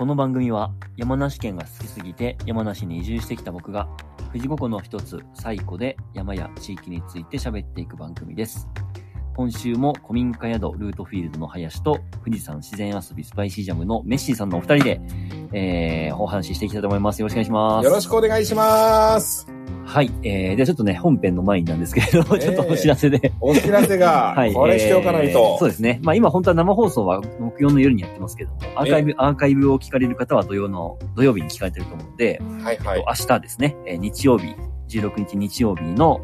この番組は山梨県が好きすぎて山梨に移住してきた僕が富士五湖の一つ西湖で山や地域について喋っていく番組です。今週も古民家宿ルートフィールドの林と富士山自然遊びスパイシージャムのメッシーさんのお二人で、えー、お話ししていきたいと思います。よろしくお願いします。よろしくお願いします。はい。えー、ではちょっとね、本編の前になんですけれども、ちょっとお知らせで。お知らせが、はい。これしておかないえーと。そうですね。まあ今本当は生放送は木曜の夜にやってますけども、アーカイブ、アーカイブを聞かれる方は土曜の、土曜日に聞かれてると思うので、はいはい。明日ですね、えー日曜日、16日日曜日の、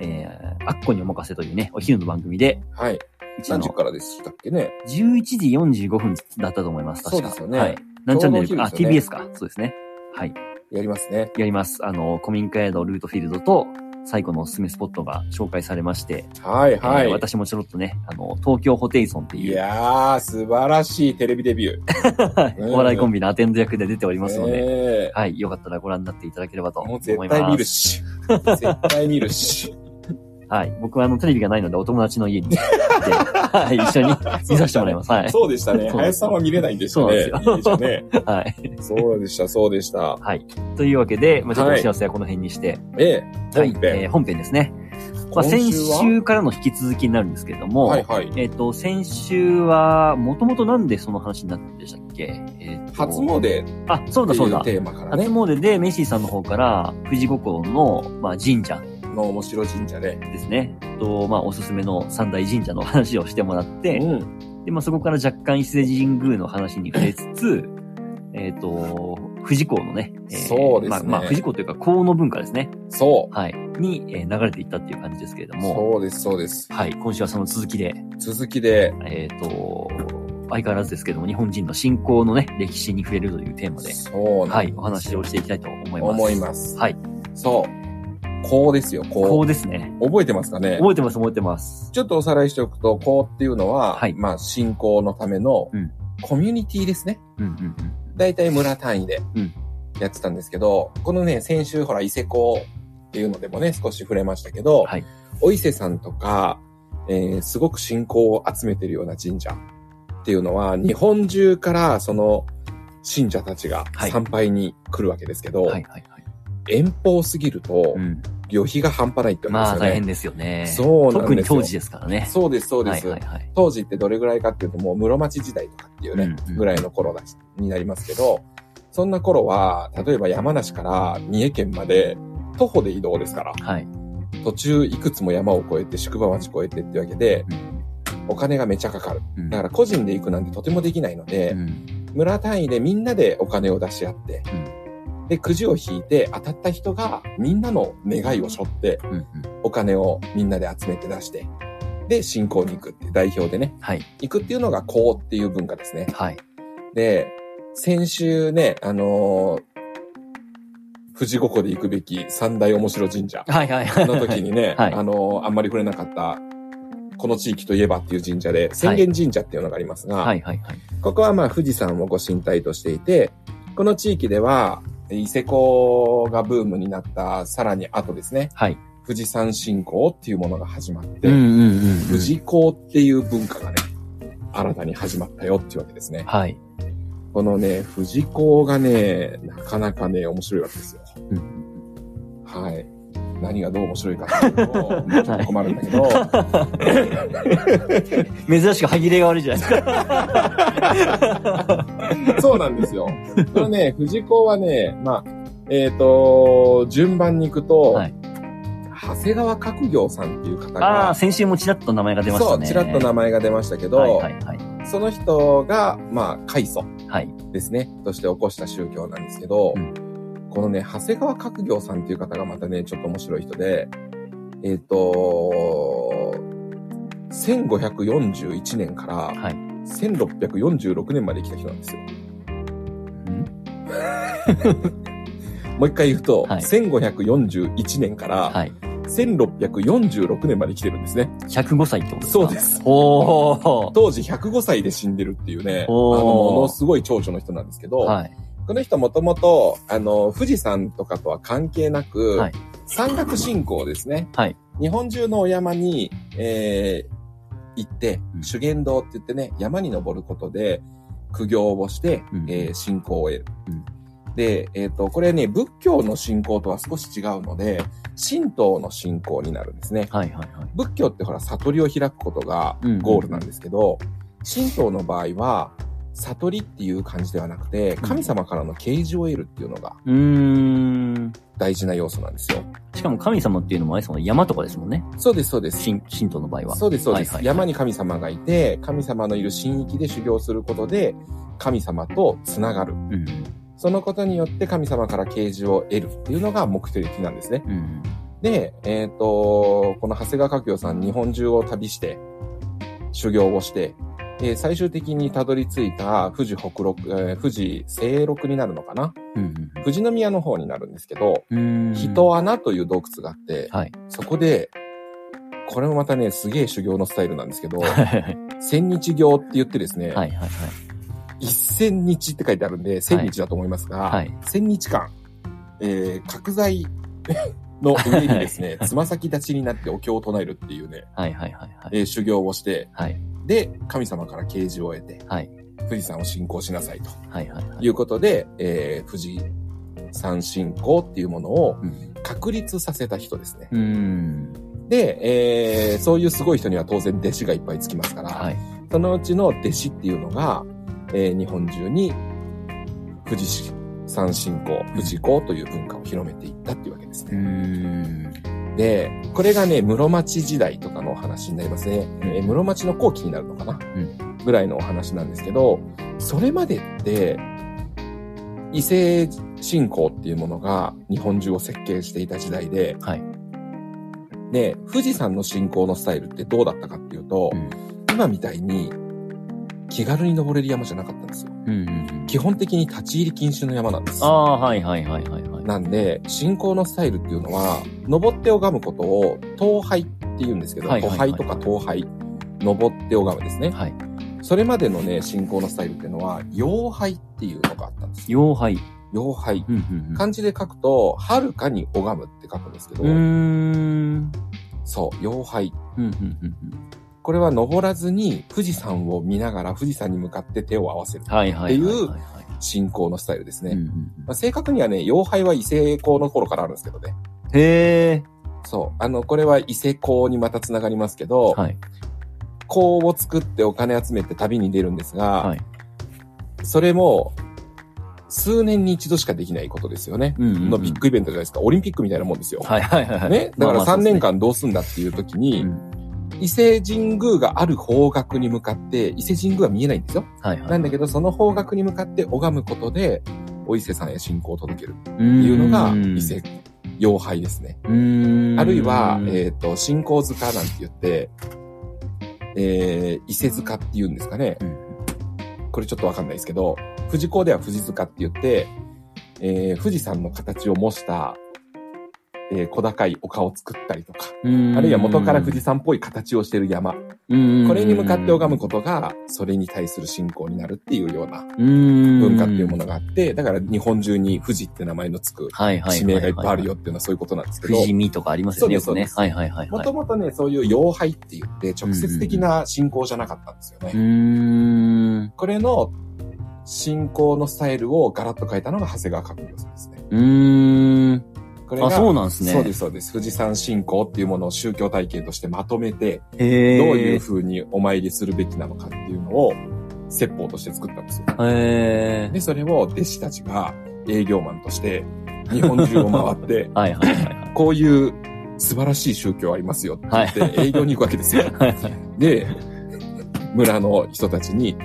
えー、アッコにお任せというね、お昼の番組で、はい。何時からでしたっけね？11時45分だったと思います。確かそうですよねはい。何チャンネルか、あ、ちょうどお昼で TBS か。そうですね。はい。やりますね。やります。あの、古民家宿ルートフィールドと、最後のおすすめスポットが紹介されまして、はいはい。えー私もちょろっとね、あの、東京ホテイソンっていいう、やー、素晴らしいテレビデビュー。う んお笑いコンビのアテンド役で出ておりますので、ねはい、よかったらご覧になっていただければとえもう思います。絶対見るし。絶対見るし。はい。僕はあの、テレビがないのでお友達の家に行って、はい、一緒に 見させてもらいます。はい。そうでしたね。林さんは見れないんでしたね。そうですよね。はい。そうでした、そうでした。はい。というわけで、まあちょっとおはい知らせはこの辺にして、ええ、はい。本編。えー本編ですね。まあ、今先週からの引き続きになるんですけれども、はいはい。えっ、と、先週は、もともとなんでその話になったんでしたっけ？え初詣っあ、そうだてそうだ。テーマから初ね、詣でメッシーさんの方から、富士五湖の、まあ、神社の面白神社で。ですね。と、まあ、おすすめの三大神社の話をしてもらって、うん。で、まあ、そこから若干伊勢神宮の話に触れつつ、えっ、と、富士港のね、えーそうですねまあ、まあ、富士港というか、港の文化ですね。そう。はい。に、えー流れていったっていう感じですけれども、そうです、そうです。はい。今週はその続きで、続きで、えっ、と、相変わらずですけども、日本人の信仰のね、歴史に触れるというテーマで、そうはい、おなんです話をしていきたいと思います。思います。はい。そう。こうですよ、こう。こうですね。覚えてますかね？覚えてます、覚えてます。ちょっとおさらいしておくと、こうっていうのは、はいまあ、信仰のためのうんコミュニティですね。うんうんうん。だいたい村単位でうんやってたんですけど、このね、先週ほら、伊勢港っていうのでもね、少し触れましたけど、はい。お伊勢さんとか、えーすごく信仰を集めてるような神社っていうのは、日本中からその信者たちがはい参拝に来るわけですけど、はいはいはい。遠方すぎるとう、ん。旅費が半端ないってわまあ。大変ですよね。そうなんですよ特に当時ですからね。そうです、そうです。はいはいはい。当時ってどれぐらいかっていうと、もう室町時代とかっていうね、うんうんぐらいの頃だしになりますけど、そんな頃は、例えば山梨から三重県まで徒歩で移動ですから、はい。途中いくつも山を越えて宿場町越えてってわけで、お金がめちゃかかる。うんだから個人で行くなんてとてもできないので、うん村単位でみんなでお金を出し合って、で、くじを引いて当たった人がみんなの願いを背負って、うんうんお金をみんなで集めて出して、で、信仰に行くって代表でね、はい。行くっていうのがこうっていう文化ですね。はい。で、先週ね、あのー富士五湖で行くべき三大面白神社はいはいはい。の時にね、はいあのーあんまり触れなかった、この地域といえばっていう神社で、浅間神社っていうのがありますが、はいはいはい。ここはまあ富士山をご神体としていて、この地域では、伊勢港がブームになったさらに後ですね、はい。富士山信仰っていうものが始まって。富士港っていう文化がね、新たに始まったよっていうわけですね。はい。このね、富士港がね、なかなかね、面白いわけですよ。うんはい。何がどう面白いかっていうと、もうちょっと困るんだけど、珍しく歯切れが悪いじゃないですか。そうなんですよ。これね、富士港はね、まあ、えっ、と、順番に行くと、はい長谷川角行さんっていう方ああ、が、先週もちらっと名前が出ましそう、たね。ちらっと名前が出ましたけど、はいはいはい。その人が、まあ、開祖はい。ですね、として起こした宗教なんですけど、うんこのね、長谷川角行さんっていう方がまたね、ちょっと面白い人で、えっ、と、1541年からはい。1646年まで生きた人なんですよ。うん？もう一回言うと、はい1541年からはい。1646年まで生きてるんですね。105歳ってことですか？そうで。す。当時105歳で死んでるっていうね、あの、ものすごい長女の人なんですけど、はい。この人もともと、あの、富士山とかとは関係なく、はい山岳信仰ですね。はい日本中のお山に、えー行ってう、ん修験道って言ってね、山に登ることで、苦行をして、うんえー信仰を得る。うんで、えっ、と、これね、仏教の信仰とは少し違うので、神道の信仰になるんですね。はいはいはい。仏教ってほら、悟りを開くことがうんゴールなんですけど、神道の場合は、悟りっていう感じではなくて、神様からの啓示を得るっていうのが。大事な要素なんですよ。しかも神様っていうのもあれその山とかですもんね。そうです、そうです。神、神道の場合は。そうです、そうです。はいはい山に神様がいて、神様のいる神域で修行することで、神様とつながる。うん。そのことによって神様から啓示を得るっていうのが目的なんですね。うん。で、えっ、と、この長谷川佳教さん、日本中を旅して、修行をして、で最終的にたどり着いた富士北六、えー富士清六になるのかな？うん。富士宮の方になるんですけど、うん。人穴という洞窟があって、はい。そこで、これもまたね、すげえ修行のスタイルなんですけど、はいはい千日行って言ってですね、はいはい。一千日って書いてあるんで、千日だと思いますが、はい。千日間、えー、角材 の上にですね、つま先立ちになってお経を唱えるっていうね、はいはいはいはい。えー修行をして、はい。で、神様から啓示を得て、はい。富士山を信仰しなさいとはいはいはい。いうことで、えー、富士山信仰っていうものをうん。確立させた人ですね。うーん。で、えー、そういうすごい人には当然弟子がいっぱいつきますから、はい。そのうちの弟子っていうのが、えー日本中に富士山信仰、富士講という文化を広めていったっていうわけですね。ん。で、これがね、室町時代とかのお話になりますね。うんえー室町の後期になるのかな、んぐらいのお話なんですけど、それまでって、異性信仰っていうものが日本中を席巻していた時代で、はい。で、富士山の信仰のスタイルってどうだったかっていうと、うん今みたいに気軽に登れる山じゃなかったんですよ。うんうんうん。基本的に立ち入り禁止の山なんですあ。あ、はいはいはいはいはい。なんで、信仰のスタイルっていうのは、登って拝むことを、登拝って言うんですけど、はいはいはい登拝とか登拝、登って拝むですね。はい。それまでのね、信仰のスタイルっていうのは、妖拝っていうのがあったんですよ。妖拝。妖拝。うんうんうん。漢字で書くと、遥かに拝むって書くんですけど、う。そう、妖拝。うんうんうんうん。これは登らずに富士山を見ながら富士山に向かって手を合わせるはいはいはいはいはい。信仰のスタイルですね。うんうんうんまあ、正確にはね、妖拝は異性公の頃からあるんですけどね。へえ。そう。あの、これは異性公にまた繋がりますけど、はい。公を作ってお金集めて旅に出るんですが、はい。それも、数年に一度しかできないことですよね。うんうんうんのビッグイベントじゃないですか。オリンピックみたいなもんですよ。はいはいはいはい。ね。だから3まあまあそうですね年間どうすんだっていう時に、うん伊勢神宮がある方角に向かって、伊勢神宮は見えないんですよ。はいはい。なんだけど、その方角に向かって拝むことで、お伊勢さんへ信仰を届けるっっていうのが、伊勢妖拝ですね。うーん。あるいは、えっ、と、信仰塚なんて言って、えー、伊勢塚って言うんですかね。うんこれちょっとわかんないですけど、富士港では富士塚って言って、えー、富士山の形を模した、えー、小高い丘を作ったりとか、あるいは元から富士山っぽい形をしている山、ここれに向かって拝むことが、それに対する信仰になるっていうような文文化っていうものがあって、だから日本中に富士って名前のつく。地名がいっぱいあるよ。っていうのはそういうことなんですけど、富士見とかありますよね。そうですはいはいはいもはい。ともとね、そういう妖拝って言って、直接的な信仰じゃなかったんですよね。これの信仰のスタイルをガラッと変えたのが長谷川角業さんですね。うーん。これがあ、そうなんですね。そうです、そうです。富士山信仰っていうものを宗教体系としてまとめて、どういう風にお参りするべきなのかっていうのを、説法として作ったんですよ。へで、それを弟子たちが営業マンとして、日本中を回ってー、はいはいはいはい。こういう素晴らしい宗教ありますよって言って営業に行くわけですよ。はいはいで、村の人たちに、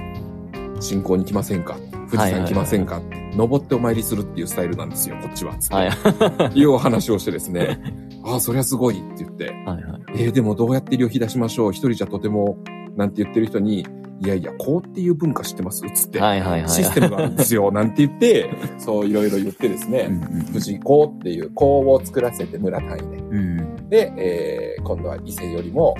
信仰に来ませんか？富士山来ませんか、登ってお参りするっていうスタイルなんですよ、こっちは。はい。いうお話をしてですね、あ あ、そりゃすごいって言って、はいはい。えー、でもどうやって旅費出しましょう？一人じゃとても、なんて言ってる人に、いやいや、こうっていう文化知ってます？つって、はいはいはい。システムがあるんですよ、なんて言って、そういろいろ言ってですね、うんうん富士港っていう港を作らせて村単位で。うんで、えー今度は伊勢よりも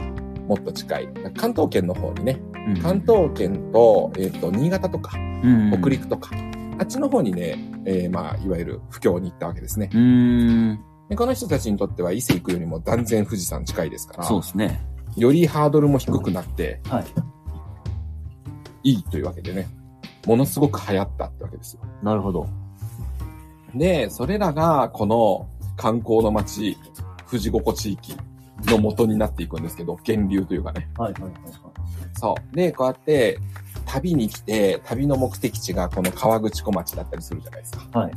もっと近い、関東圏の方にね、うん。関東圏と、えっ、と、新潟とか、うん。北陸とか、あっちの方にね、えーまあ、いわゆる不況に行ったわけですね。うーん。でこの人たちにとっては伊勢行くよりも断然富士山近いですから、そうですね。よりハードルも低くなってはい。いいというわけでね。ものすごく流行ったってわけですよ。なるほど。で、それらが、この観光の街、富士五湖地域の元になっていくんですけど、源流というかね。はいはいはいはい。そう。で、こうやって、旅に来て、旅の目的地がこの川口小町だったりするじゃないですか。はい。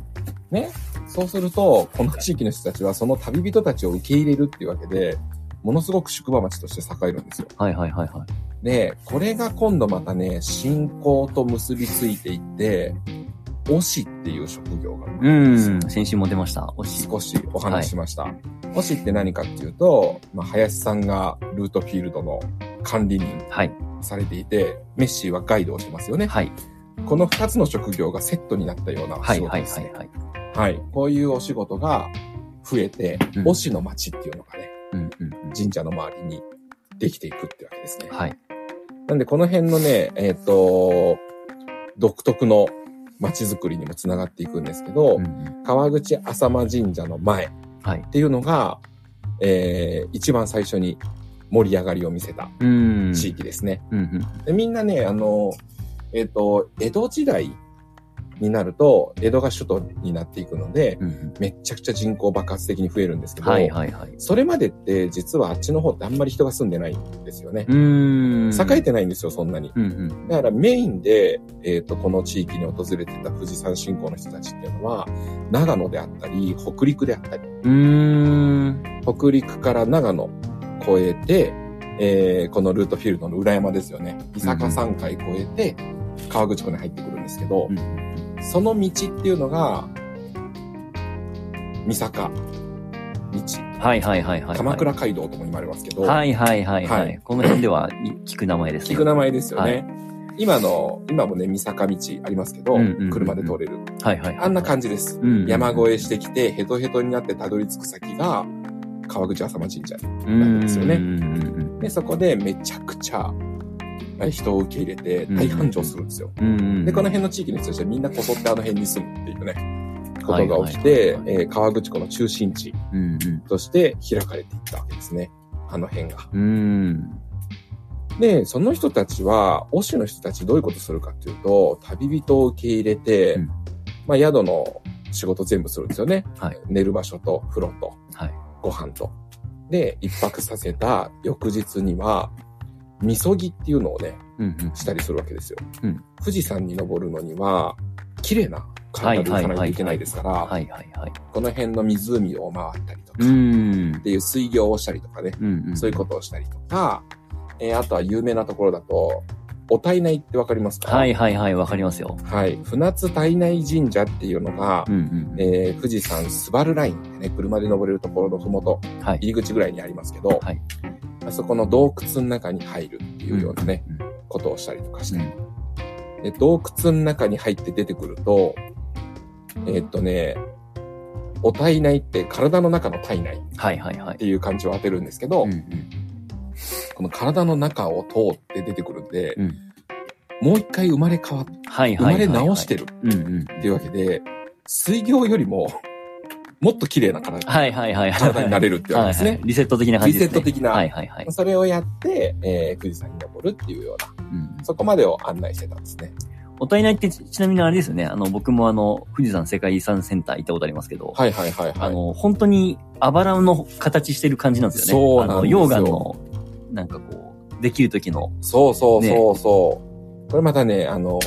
ね？そうすると、この地域の人たちはその旅人たちを受け入れるっていうわけで、ものすごく宿場町として栄えるんですよ。はいはいはいはい。で、これが今度またね、信仰と結びついていって、推しっていう職業がうん。先週も出ました。惜しい。少しお話ししました。推しって何かっていうと、まあ、林さんがルートフィールドの管理人はい。されていて、メッシーはガイドをしてますよね。はい。この二つの職業がセットになったような仕はいはい事ですね。はいはい。はい。こういうお仕事が増えて、うん推しの町っていうのがね、うんうんうん。神社の周りにできていくってわけですね。はい。なんでこの辺のね、えっ、と、独特の町づくりにもつながっていくんですけど、うんうん川口浅間神社の前っはい。ていうのが、えー、一番最初に盛り上がりを見せたうん。地域ですね。うんうん。でみんなね、あの、えっ、と、江戸時代になると、江戸が首都になっていくので、うんうん。めっちゃくちゃ人口爆発的に増えるんですけど、はいはいはい。それまでって実はあっちの方ってあんまり人が住んでないんですよねう。ーん。栄えてないんですよ、そんなに。うんうん。だからメインで、えっ、と、この地域に訪れてた富士山信仰の人たちっていうのは、長野であったり、北陸であったり、うーん。北陸から長野越えて、えー、このルートフィールドの裏山ですよね。伊坂山海越えて、川口湖に入ってくるんですけど、うんその道っていうのが、三坂道、はいはいはいはい。鎌倉街道とも言われますけど、はいはいはいははいい。この辺では聞く名前ですね。聞く名前ですよね。はい今の、今もね、三坂道ありますけど、うんうんうんうん車で通れる。はいはい。あんな感じです。うん。山越えしてきて、ヘトヘトになってたどり着く先が、川口浅間神社。なんですよねで、そこでめちゃくちゃえ人を受け入れて大繁盛するんですよ。で、この辺の地域の人たちはみんなこぞってあの辺に住むっていうね、ことが起きはいてえー川口湖の中心地。として開かれていったわけですね。あの辺が。で、その人たちは、推しの人たちどういうことするかっていうと、旅人を受け入れて、うんまあ宿の仕事全部するんですよね。はい。寝る場所と風呂とはい。ご飯と。で、一泊させた翌日には、みそぎっていうのをね、うんうん。したりするわけですよ。うん富士山に登るのには、綺麗な体で行かないといけないですから。この辺の湖を回ったりとか、っ。ていう水行をしたりとかね、うんうん。そういうことをしたりとか、えーあとは有名なところだと、お体内ってわかりますか？はいはいはい、わかりますよ。はい。船津体内神社っていうのがう、んうん。えー富士山スバルラインでね、車で登れるところのふもと、はい。入り口ぐらいにありますけど、はい。あそこの洞窟の中に入るっていうようなね、うん。ことをしたりとかして、うんで洞窟の中に入って出てくると、えーっとね、お体内って体の中の体内っはいはいはい。ていう感じを当てるんですけど、うんうん。この体の中を通って出てくるんで、うん。もう一回生まれ変わっはいはいはい。生まれ直してる。っていうわけで、水行よりも、もっと綺麗な体はいはいはいはい。体になれるってわけですね。はいはいリセット的な感じですね。リセット的なはいはいはい。それをやって、えー富士山に登るっていうような、うんそこまでを案内してたんですね。お体内ってちちなみにあれですよね。あの、僕もあの、富士山世界遺産センター行ったことありますけど、はいはいはいはい。あの、本当に、あばらの形してる感じなんですよね。そうなんですよあの、溶岩の、なんかこう、できる時の、そうそうそうそう。これまたね、あの、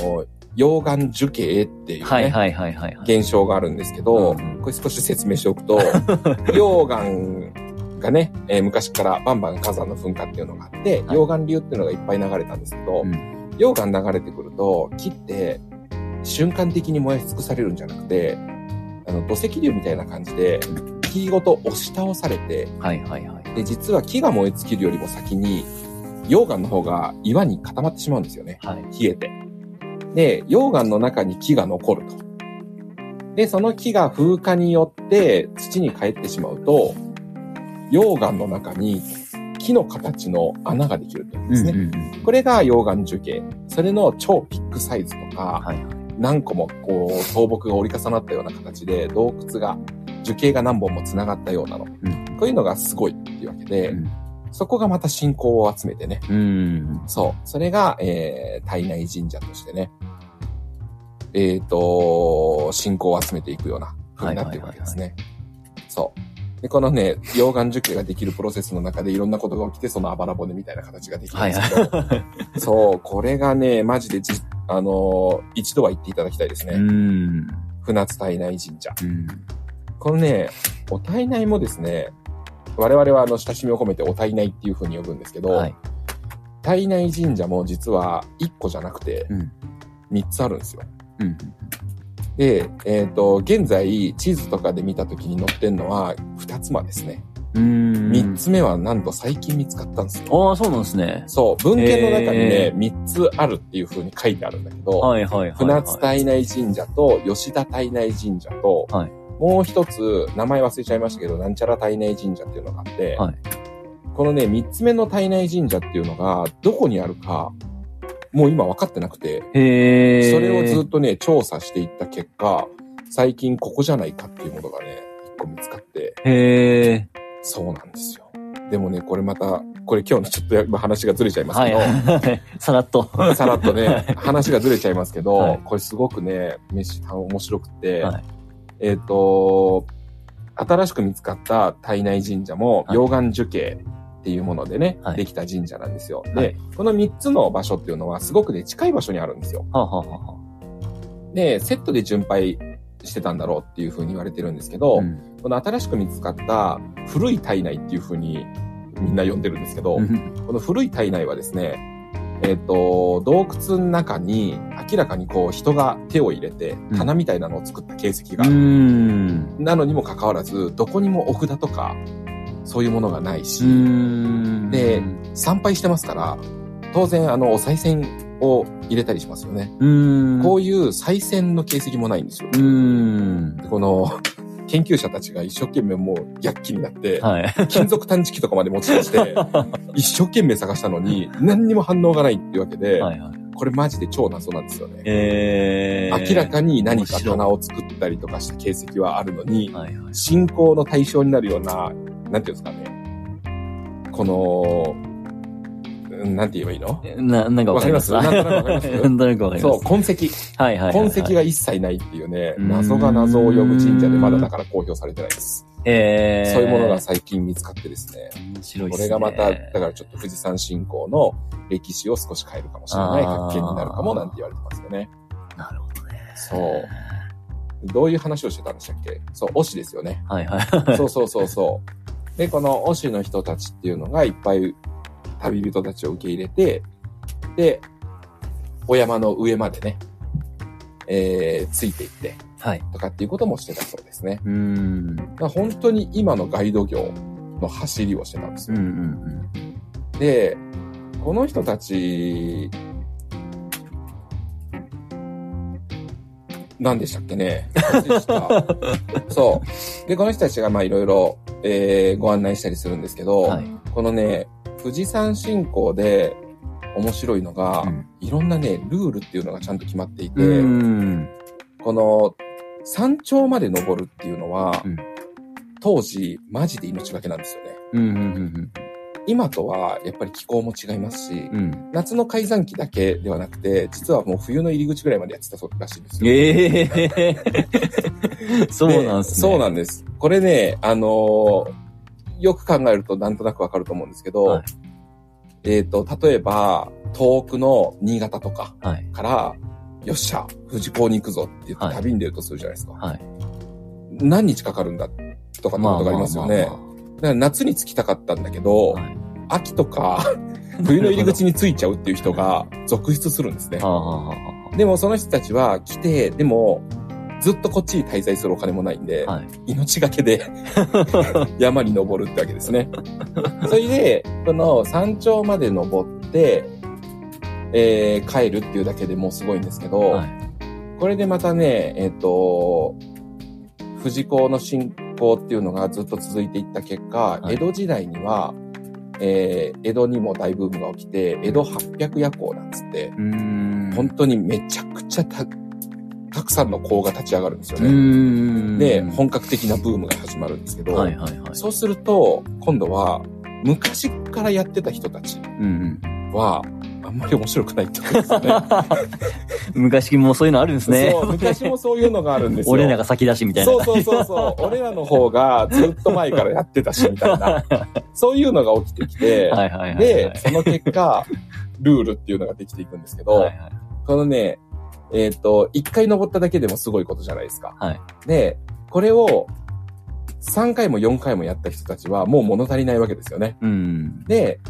溶岩樹形っていうね、はいはいはいはいはい。現象があるんですけど、うんこれ少し説明しておくと、溶岩がね、えー昔からバンバン火山の噴火っていうのがあって、はい溶岩流っていうのがいっぱい流れたんですけど、うん溶岩流れてくると、木って瞬間的に燃え尽くされるんじゃなくて、あの、土石流みたいな感じで、木ごと押し倒されて、はいはいはい。で、実は木が燃え尽きるよりも先に、溶岩の方が岩に固まってしまうんですよね。はい。冷えて。で、溶岩の中に木が残ると。で、その木が風化によって土に帰ってしまうと、溶岩の中に木の形の穴ができるって言うんですね。うんうんうん。これが溶岩樹形。それの超ピックサイズとか、はいはい。何個もこう倒木が折り重なったような形で洞窟が、樹形が何本も繋がったようなの。うんこういうのがすごいっていうわけで、うんそこがまた信仰を集めてね。うん。そう。それが、えー、体内神社としてね、えっ、と、信仰を集めていくような風になっていくわけですね。そう。で、このね、溶岩樹形ができるプロセスの中でいろんなことが起きて、そのあばら骨みたいな形ができるんはいですけど、はい。そう、これがね、マジでじ、あのー一度は行っていただきたいですうね。ん。船津体内神社。うん。このね、お体内もですね、我々はあの親しみを込めてお体内っていう風に呼ぶんですけど、はい。体内神社も実は1個じゃなくてうん。3つあるんですよ。うん。で、えっ、と、現在地図とかで見た時に載ってんのは2つまですね。うん。3つ目はなんと最近見つかったんですよ。ああ、そうなんですね。そう、文献の中にへね、3つあるっていう風に書いてあるんだけど、はいはいはい、はい。船津体内神社と吉田体内神社と、はいもう一つ、名前忘れちゃいましたけど、なんちゃら体内神社っていうのがあって、はいこのね、三つ目の体内神社っていうのが、どこにあるか、もう今分かってなくて、へえ。それをずっとね、調査していった結果、最近ここじゃないかっていうものがね、一個見つかって、へえ。そうなんですよ。でもね、これまた、これ今日のちょっと今話がずれちゃいますはいけど、はい。さらっと。さらっとね、話がずれちゃいますけど、はいこれすごくね、飯面白くて、はいえっ、と、新しく見つかった体内神社も、はい。溶岩樹形っていうものでね、はい。できた神社なんですよ。はい。で、この3つの場所っていうのはすごくね、近い場所にあるんですよ。はあ、はあはで、セットで巡拝してたんだろうっていうふうに言われてるんですけど、あ、うん。この新しく見つかった古い体内っていうふうにみんな呼んでるんですけど、うん。この古い体内はですね、えっ、と、洞窟の中に明らかにこう人が手を入れてうん棚みたいなのを作った形跡が、うーん。なのにもかかわらず、どこにもお札とか、そういうものがないし。で参拝してますから、当然あの、お賽銭を入れたりしますよね。こういう賽銭の形跡もないんですよ。この、研究者たちが一生懸命もう躍起になって、はい。金属探知機とかまで持ち出して、一生懸命探したのに、何にも反応がないっていうわけで、はいはい。これマジで超謎なんですよね。えー。明らかに何か棚を作ったりとかした形跡はあるのに、はいはい。信仰の対象になるような、なんていうんですかね。この、うんなんて言えばいいの？な、なんかわかります？わかります？なんとなくわかります？そう、す。痕跡。はいはいはいはい。痕跡が一切ないっていうね、謎が謎を呼ぶ神社でまだだから公表されてないです。えー。そういうものが最近見つかってですね。面白いっこすね。れがまた、だからちょっと富士山信仰の歴史を少し変えるかもしれない発見になるかもなんて言われてますよね。なるほどね。そう。どういう話をしてたんでしたっけ？そう、推しですよね。はいはい。そうそうそうそう。で、この推しの人たちっていうのがいっぱい旅人たちを受け入れて、で、お山の上までね、えー、ついていって、はい。とかっていうこともしてたそうですね。うーん。本当に今のガイド業の走りをしてたんですよ。うんうんで、この人たち、何でしたっけね？そう。で、この人たちがまあいろいろ、えーご案内したりするんですけど、うん。はい。このね、富士山信仰で面白いのが、うんいろんなね、ルールっていうのがちゃんと決まっていて、うーん。この山頂まで登るっていうのは、うん当時マジで命がけなんですよね。うんうんうん今とはやっぱり気候も違いますし、うん。うん。夏の開山期だけではなくて、実はもう冬の入り口ぐらいまでやってたそうらしいんですよ。ええー。そうなんすね。そうなんです。これね、あのーよく考えるとなんとなくわかると思うんですけど、はいえっ、と、例えば、遠くの新潟とかはい。から、よっしゃ、富士港に行くぞって言ってはい旅に出るとするじゃないですか。はい。何日かかるんだとかってことがありますよね。だから夏に着きたかったんだけど、秋とか 冬の入り口に着いちゃうっていう人が続出するんですねでもその人たちは来て、でもずっとこっちに滞在するお金もないんで、あはい。命がけで 山に登るってわけですね。それで、この山頂まで登って、えー帰るっていうだけでもうすごいんですけど、はい。これでまたね、えっ、と、富士港の信仰っていうのがずっと続いていった結果、はい江戸時代には、えー江戸にも大ブームが起きて、江戸800夜行なんつって。本当にめちゃくちゃた、たくさんの港が立ち上がるんですよね。ん。で、本格的なブームが始まるんですけど、はいはいはい。そうすると、今度は、昔からやってた人たち。は、あんまり面白くないってことですよね。昔もそういうのあるんですね。そう、昔もそういうのがあるんですよ。俺らが先出しみたいな。そうそうそうそう。俺らの方がずっと前からやってたし、みたいな。そういうのが起きてきて、はいはいはいはい。で、その結果、ルールっていうのができていくんですけど、はいはいこのね、えっ、と、一回登っただけでもすごいことじゃないですか。はいで、これを3回も4回もやった人たちはもう物足りないわけですよね。うん。で、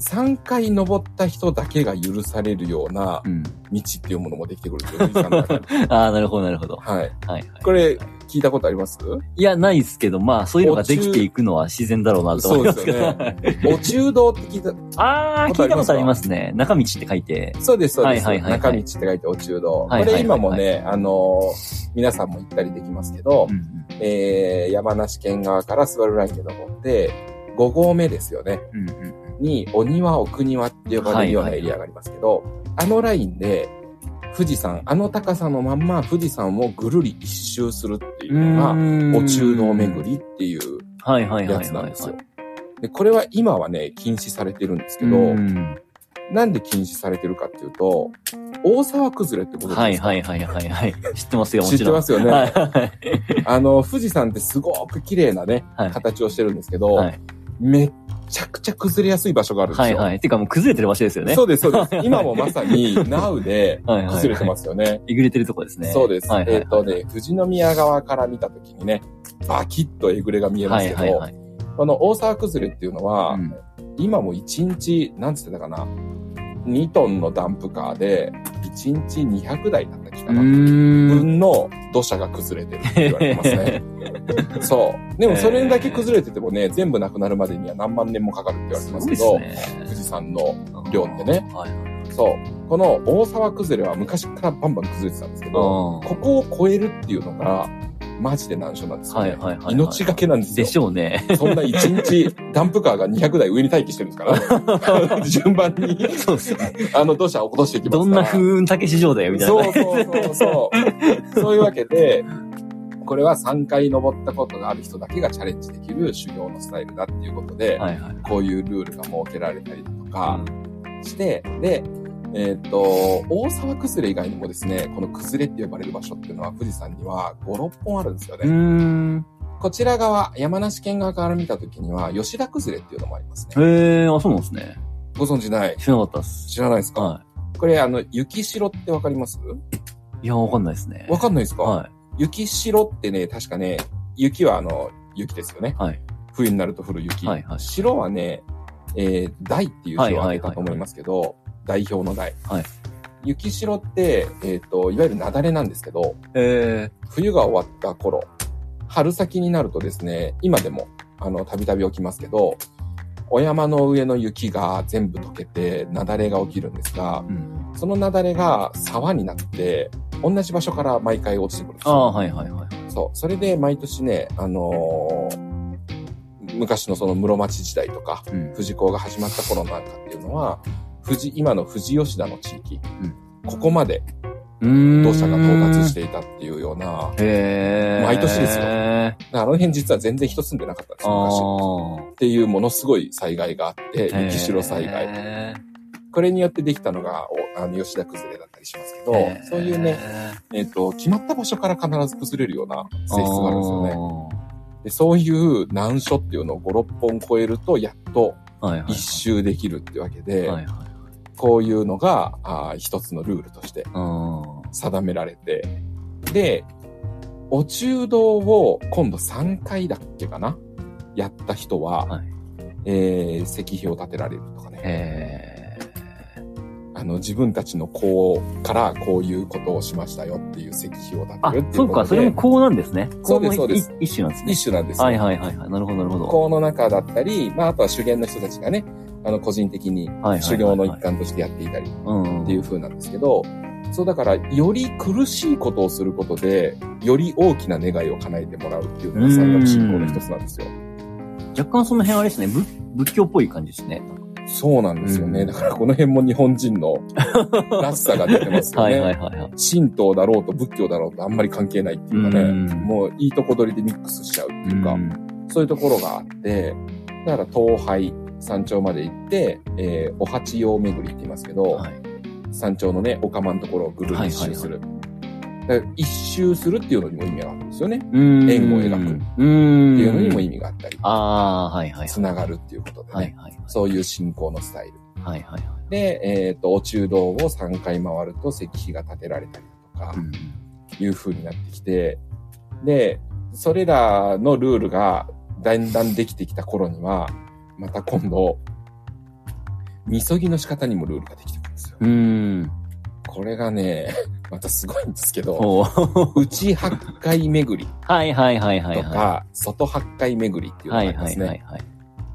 3回登った人だけが許されるようなうん。道っていうものもできてくるんですよ、富士山の中にああ、なるほどなるほど。はい。はいはい。これ、聞いたことあります？いや、ないですけど、まあ、そういうのができていくのは自然だろうなと思いますけど。そうです お中道って聞いた、ああ、聞いたことありますね。中道って書いて。そうです、そうです。はいはいはいはい中道って書いてお中道。これ今もね、あのー皆さんも行ったりできますけど、うんえー、山梨県側からスバルラインで登って、5合目ですよね。うん。うんうんに、お庭、奥庭って呼ばれるようなエリアがありますけど、あのラインで、富士山、あの高さのまんま富士山をぐるり一周するっていうのが、うん。お中道巡りっていうはいはいはいやはい。つなんですよ。で、これは今はね、禁止されてるんですけど、うんなんで禁止されてるかっていうと、大沢崩れってことですか？はいはいはいはいはい。知ってますよ、も知っ。てますよね。はいはいあの、富士山ってすごく綺麗なね、はい形をしてるんですけど、はいめっちゃくちゃ崩れやすい場所があるんですよ。はいはい。てかもう崩れてる場所ですよね。そうです、そうです。今もまさに、NOW で はいはいはい崩れてますよね。えぐれてるとこですね。そうです。はいはいはいえっ、とね、富士宮側から見たときにね、バキッとえぐれが見えまはすけど、いはいはい。この大沢崩れっていうのは、うん今も1日、なんつってたかな、2トンのダンプカーで、1日200台だったっけかうな。分の土砂が崩れてるって言われてますね。そう。でもそれだけ崩れててもね、全部なくなるまでには何万年もかかるって言われてますけど、ね富士山の量ってね。はいはい。そう。この大沢崩れは昔からバンバン崩れてたんですけど、あここを超えるっていうのが、マジで難所なんですよね。はいはいはいはい命がけなんですよ。でしょうね。そんな一日、ダンプカーが200台上に待機してるんですから、順番に、そうですね。あの土砂を落としていきます。どんな風雲竹市場だよ、みたいな。そうそうそうそう。そういうわけで、これは3回登ったことがある人だけがチャレンジできる修行のスタイルだっていうことで、はいはい。こういうルールが設けられたりだとかうんして、で、えっ、と、大沢崩れ以外にもですね、この崩れって呼ばれる場所っていうのは富士山には5、6本あるんですよね。こちら側、山梨県側から見たときには、吉田崩れっていうのもありますね。へえ、あ、そうなんですね。ご存知ない？知らなかったっす。知らないですか、はこれ、あの、雪城ってわかります？い。いや、わかんないですね。わかんないですか、は雪城ってね、確かね、雪はあの、雪ですよね。い。はい。冬になると降る雪。はいはい城はね、えー、大っていう字を挙げたと思いますけど、代表の代。はい雪城って、えっ、と、いわゆる雪崩なんですけど、へ冬が終わった頃、春先になるとですね、今でも、あの、たびたび起きますけど、お山の上の雪が全部溶けて、雪崩が起きるんですが、うん。その雪崩が沢になって、同じ場所から毎回落ちてくるんですよ。ああ、はいはいはい。そう。それで毎年ね、あのー昔のその室町時代とか、うん。富士港が始まった頃なんかっていうのは、富士、今の富士吉田の地域、んここまで。土砂が到達していたっていうような、へえ。毎年ですよああの辺実は全然人住んでなかったんですよ、昔。あ。っていうものすごい災害があって、雪城災害。へこれによってできたのが、おあの、吉田崩れだったりしますけど、ーそういうね、。えっ、と、決まった場所から必ず崩れるような性質があるんですよね。ね。でそういう難所っていうのを5、6本超えると、やっとはいはい。一周できるってわけで、はいはい。こういうのがあー一つのルールとしてうん。定められて、で、お中道を今度3回だっけかなやった人は、はいえー石碑を建てられるとかね。へあの、自分たちの子からこういうことをしましたよっていう石碑を建あてるっていそううか、それもこうなんですね。そうですそう一種なんですね。一種なんですよ。はいはいはいはい。なるほどなるほど。校の中だったり、まあ、あとは修験の人たちがね、あの、個人的に修行の一環としてやっていたりうん。っていう風なんですけど、そうだから、より苦しいことをすることで、より大きな願いを叶えてもらうっていうのが山岳信仰の一つなんですよ。若干その辺あれですね、仏仏教っぽい感じですね。そうなんですよね。うんだからこの辺も日本人の らしさが出てますよはね。いはいはいはい。神道だろうと仏教だろうとあんまり関係ないっていうかね、うんもういいとこ取りでミックスしちゃうっていうか、んそういうところがあって、だから東拝、山頂まで行って、えーお八葉巡りって言いますけど、はい。山頂のね、お釜のところをぐるり一周する。だから一周するっていうのにも意味があるんですよね。円を描くうーん。ていうのにも意味があったり、あはいはい。つながるっていうことでね、はいはい。そういう信仰のスタイル。はいはいはい。で、えっ、と、お中道を3回回ると石碑が建てられたりとかう、んいう風になってきて、で、それらのルールがだんだんできてきた頃には、また今度、みそぎの仕方にもルールができてくるんですよ。うーん。これがね、またすごいんですけど、内八回巡りはいはいはいはいはとか、外八回巡りっていうい。はいはいのがありますね。はいはい。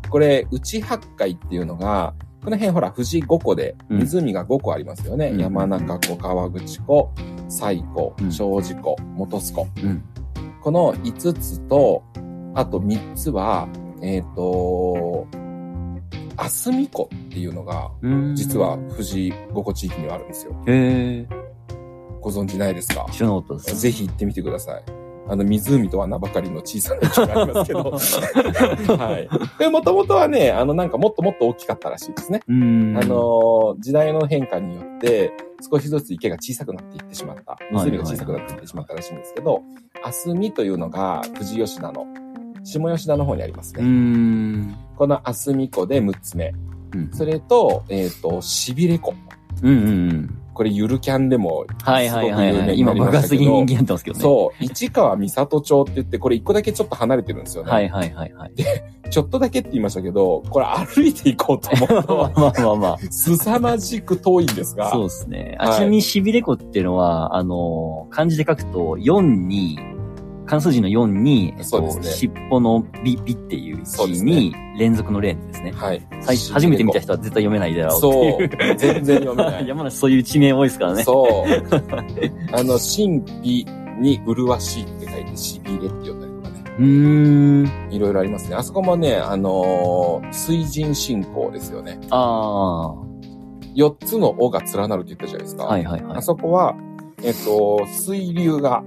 これ、内八回っていうのが、この辺ほら、富士5個で、うん湖が5個ありますよね。うん山中湖、川口湖、西湖う、ん庄司湖、本栖湖。うん。この5つと、あと3つは、えっ、と、霞湖っていうのが、実は、富士5個地域にはあるんですよ。へえ。ご存知ないですか？知らなかったです。ぜひ行ってみてください。あの、湖とは名ばかりの小さな池がありますけど。はい。で、もともとはね、あの、なんかもっともっと大きかったらしいですね。うーん。あのー時代の変化によって、少しずつ池が小さくなっていってしまった。湖が小さくなっていってしまったらしいんですけど、霞というのが富士吉田の、下吉田の方にありますね。ん。この霞湖で6つ目。うんそれと、えっ、と、しびれ湖。うんうんうん。これゆるキャンでも、はいはいはいはい。今爆発的に人気になってますけどね。そう、市川三郷町って言って、これ一個だけちょっと離れてるんですよね。はいはいはいはい。ちょっとだけって言いましたけど、これ歩いていこうと思う まあと、まあまあまあ。凄まじく遠いんですが、そうですね。あ、はいちなみにしびれ湖っていうのは、あの、漢字で書くと、4に、関数字の4に、えっと、ね尻尾のビ、ビっていう字に、連続の連ですね。はい。最初めて見た人は絶対読めないだろうっていう。そう、全然読めない。山梨そういう地名多いですからね。そう。あの、神秘に麗しいって書いて、しびれって呼んだりとかね。うーん。いろいろありますね。あそこもね、あのー水神信仰ですよね。あ四つの尾が連なるって言ったじゃないですか。あ。はいはいはいあ。そこは、えっと、水流が、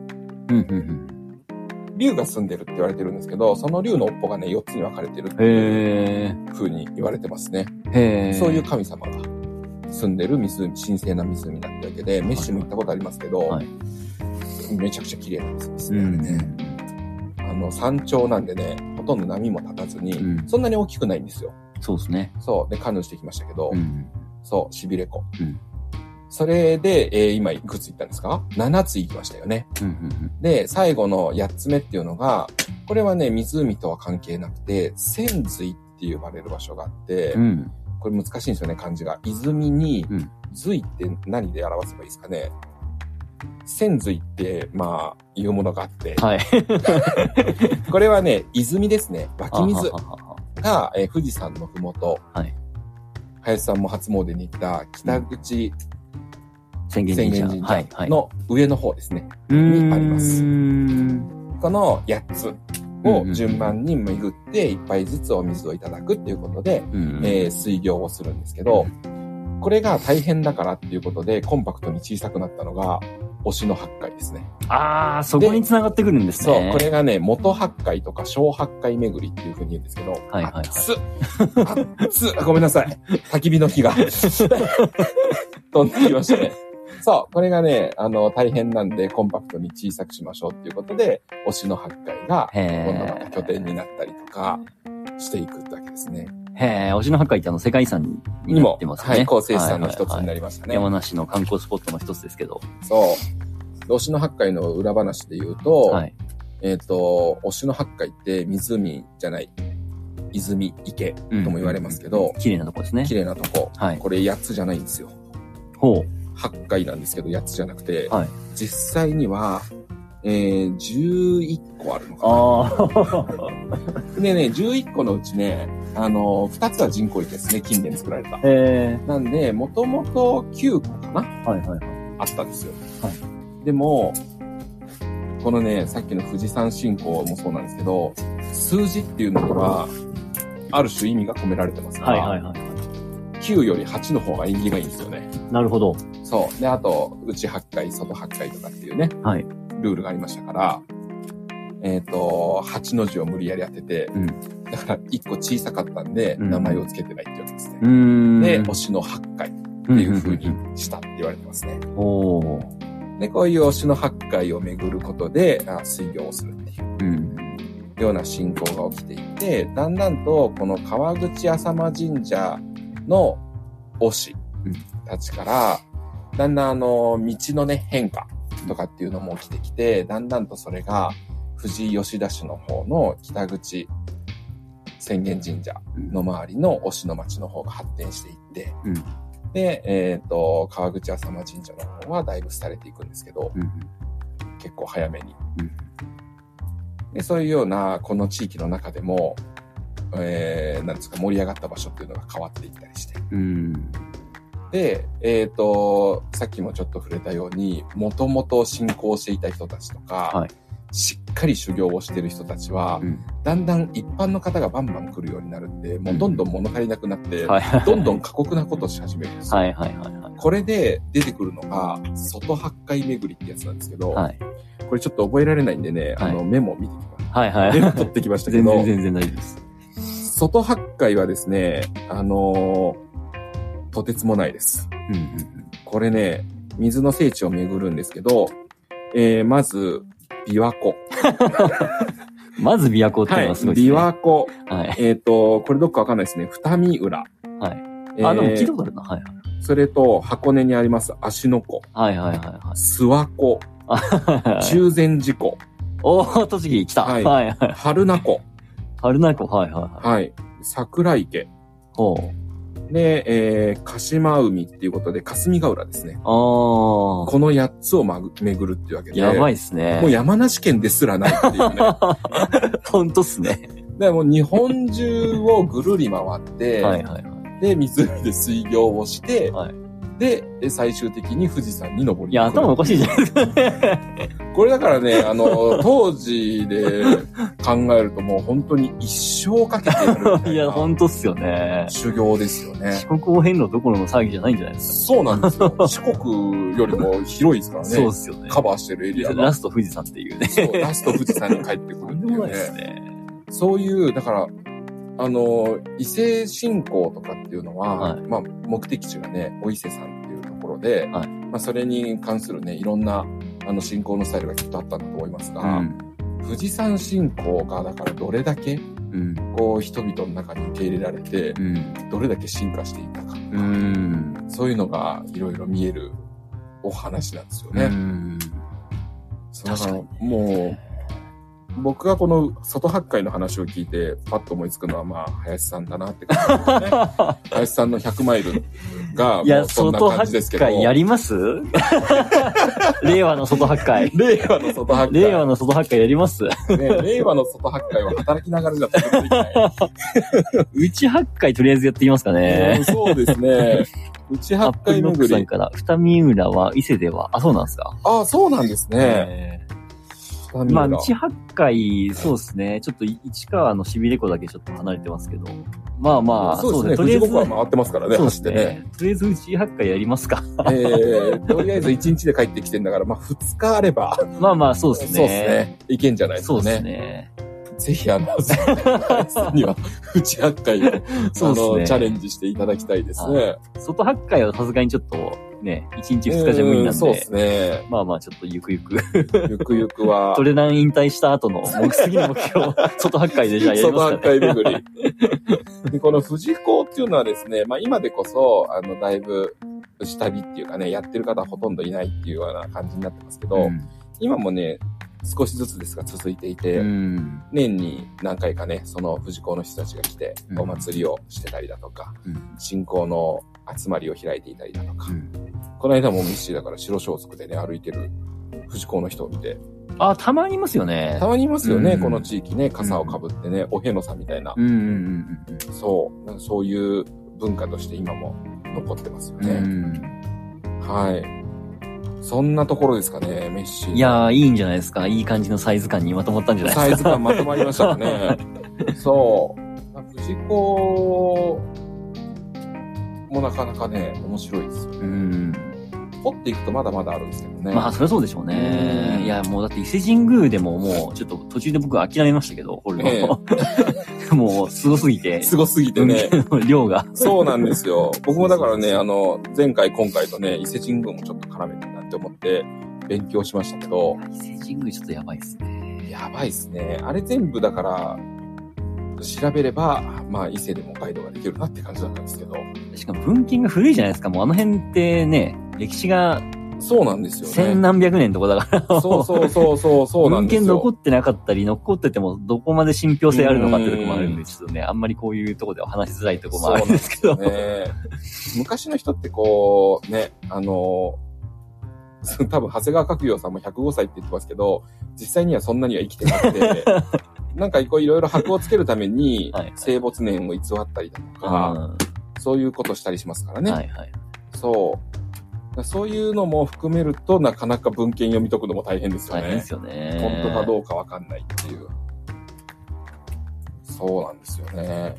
うんうん竜が住んでるって言われてるんですけど、その竜の尾っぽがね、四つに分かれてるってうん。いうへ風に言われてますね。そういう神様が住んでる湖、神聖な湖だったわけで、メッシも行ったことありますけど、はいめちゃくちゃ綺麗な湖ですね。うんあれねあの、山頂なんでね、ほとんど波も立たずに、うんそんなに大きくないんですよ。そうですね。そう。で、カヌーしてきましたけど、うん。そう、しびれ湖。うんそれで、えー今いくつ行ったんですか ?7 つ行きましたよね。うんうんで、最後の8つ目っていうのが、これはね、湖とは関係なくて、仙髄って呼ばれる場所があって、うん。うん。これ難しいんですよね、漢字が。泉にうん、髄って何で表せばいいですかね？仙髄って、まあ、いうものがあって、はい。これはね、泉ですね。湧き水が、えー富士山のふもと、はい林さんも初詣に行った北口宣言神社。浅間神はい。はい。社の上の方ですね。にありますうん。この8つを順番に巡って、一杯ずつお水をいただくっていうことで、うん。えー水行をするんですけど、これが大変だからっていうことで、コンパクトに小さくなったのが、推しの八回ですね。ああ、そこに繋がってくるんですそう、ね。これがね、元八回とか小八回巡りっていう風に言うんですけど、はいはいはい熱っ熱っごめんなさい。焚き火の火が 飛んできましたね。そう、これがね、あの、大変なんで、コンパクトに小さくしましょうっていうことで、推しの八回が、へ今度またえ。拠点になったりとか、していくってわけですね。へえ、推しの八海ってあの世界遺産になって、ますね。はい、構成資産の一つになりりましたね。山梨の観光スポットの一つですけど。そう。推しの八海の裏話で言うと、はい。えっ、と、推しの八海って湖じゃない、泉、池とも言われますけど、綺麗なとこですね。綺麗なとこ。はい。これ8つじゃないんですよ。ほう。八海なんですけど8つじゃなくて、はい実際には、えー、11個あるのか。な。でね、11個のうちね、あの、2つは人工池ですね、近年作られた。へえ。なんで、もともと9個かなはいはいはい。あったんですよ。はでも、このね、さっきの富士山信仰もそうなんですけど、数字っていうのには、ある種意味が込められてますから、はいはいはい。9より8の方が縁起がいいんですよね。なるほど。そう。で、あと、内8回、外8回とかっていうね、はいルールがありましたから、えっ、と、8の字を無理やり当てて、うんだから1個小さかったんで、うん名前を付けてないってわけですね。うーん。で、推しの八回っていう風にしたって言われてますね。おー。で、こういう推しの八回を巡ることで、あ水行をするっていううん。ような信仰が起きていて、だんだんとこの川口浅間神社の推したちから、だんだんあの、道のね、変化とかっていうのも起きてきて、だんだんとそれが、富士吉田市の方の北口浅間神社の周りの推しの町の方が発展していって、うんで、えっ、と、川口浅間神社の方はだいぶ廃れていくんですけど、うん。結構早めに。うんでそういうような、この地域の中でも、えー、なんですか、盛り上がった場所っていうのが変わっていったりして。うん。で、えっ、と、さっきもちょっと触れたように、もともと信仰していた人たちとか、はいしっかり修行をしてる人たちは、うん。だんだん一般の方がバンバン来るようになるんで、もうどんどん物足りなくなって、はい。どんどん過酷なことをし始めるんですよ。はいはいはいはい。これで出てくるのが、外八回巡りってやつなんですけど、はい。これちょっと覚えられないんでね、あの、はいメモ見てきました。はいはい。メモ取ってきましたけど、全然全然大丈夫です。外八回はですね、あのーとてつもないです。うんうんこれね、水の聖地を巡るんですけど、えー、まず、琵琶湖。うん。まず琵琶湖っていうはい、のはすごいですね。琵琶湖。はい。えっ、と、これどっかわかんないですね。二見浦。はい。えーあ、でも聞いたことあるな。はいそれと、箱根にあります芦ノ湖、はい。はいはいはいはい。諏訪湖、はい。中禅寺湖、おー、栃木来た。ははいいはい。春名湖、春名湖、はいはいはい。はい、桜池。ほう。で、えー、鹿島海っていうことで、霞ヶ浦ですね。あこの8つをまぐ巡るっていうわけー。で。やばいっすね。もう山梨県ですらないっていうね。ほんとっすね。でもう日本中をぐるり回って、はいはいはい。で、湖で水行をして、はいで、え最終的に富士山に登りいや、頭おかしいじゃないですか。これだからね、あの、当時で考えるともう本当に一生かけてやるい いや、ほなんとっすよね。修行ですよね。四国お遍路どころの騒ぎじゃないんじゃないですそうなんですよ。四国よりも広いですからか。ね。そうっすよね。カバーしてるエリアが。ラスト富士山っていうね。そう、ラスト富士山に帰ってくるっていうとんでもないですね。ね。そういう、だから、あの、伊勢信仰とかっていうのは、はいまあ、目的地がね、お伊勢さんっていうところで、はいまあ、それに関するね、いろんな、あの、信仰のスタイルがきっとあったんだと思いますが、うん。富士山信仰が、だからどれだけ、うん。こう、人々の中に受け入れられて、うん。どれだけ進化していったか、うん。そういうのがいろいろ見えるお話なんですよね。うん。そうだから確もう、僕がこの外八海の話を聞いて、パッと思いつくのは、まあ、林さんだなって感じですね。林さんの100マイルが、もうそんな外感じですけど。八海やります？令和の外八海。令和の外八海。令和の外八海やります？ね、令和の外八海は働きながらじゃとてもできない。内八海とりあえずやってみますかうねん。そうですね。内八海ロック巡り。さんから、二見浦は伊勢では、あ、そうなんですか？ああ、そうなんですね。まあ、内八海、そうですね。ちょっと市川のしびれ湖だけちょっと離れてますけど。まあまあ、そうですね。とりあえず、は回ってますからね、走ってね。ね。とりあえず内八海やりますか。えー、とりあえず1日で帰ってきてんだから、まあ2日あれば、まあまあ、そうですね。そうですね。いけんじゃないですそうですかね。ね。ぜひ、あの、さんには、内八海を、そうですねチャレンジしていただきたいですね。外八海はさすがにちょっとね、一日二日じゃ無理なんでうんそうです、ね。まあまあちょっとゆくゆく、ゆくゆくは ト、レラン引退した後の、もう次の目標、外八海でじゃあやり外八ますかね。海巡り。でこの富士港っていうのはですね、まあ今でこそ、あの、だいぶ、下火っていうかね、やってる方はほとんどいないっていうような感じになってますけど、今もね、少しずつですが続いていて、うん。年に何回かね、その富士港の人たちが来てう、んお祭りをしてたりだとか、うん。信仰の集まりを開いていたりだとか、うんこの間もミッシーだから白装束でね、歩いてる富士港の人を見て、あ、たまにいますよねた。まにいますよね、うんこの地域ね、傘をかぶってね、おへのさんみたいな、うんうんうんそう、そういう文化として今も残ってますようん。うね。んはい。そんなところですかね、メッシー。いやー、いいんじゃないですか。いい感じのサイズ感にまとまったんじゃないですか。サイズ感まとまりましたかね。そう。まあ藤子もなかなかね、面白いですよ。うん。掘っていくとまだまだあるんですけどね。まあ、そりゃそうでしょううね。んいや、もうだって伊勢神宮でももう、ちょっと途中で僕諦めましたけど、掘るの。え もう、すごすぎて。すごすぎてね。量が。そうなんですよ。僕もだからね、あの、前回今回とね、伊勢神宮もちょっと絡めてなって思って勉強しましたけど、伊勢神宮ちょっとやばいっすね。やばいっすね。あれ全部だから、調べれば、まあ伊勢でもガイドができるなって感じだったんですけど、しかも文献が古いじゃないですか。もうあの辺ってね、歴史がそうなんですよ千ね。何百年とかだから。そうそうそうそう、そうなん文ですよ。献残ってなかったり、残っててもどこまで信憑性あるのかっていうところもあるんで、ちょっとね、あんまりこういうところでは話しづらいところもあるんですけど。ね昔の人ってこう、ね、あの、多分、長谷川角陽さんも105歳って言ってますけど、実際にはそんなには生きてなくて、なんかこういろいろ箔をつけるために生没年を偽ったりだとか、そういうことしたりしますからね。はいはい。そう。そういうのも含めると、なかなか文献読み解くのも大変ですよね大変で。すよね。本当かどうかわかんないっていう。そうなんですよね。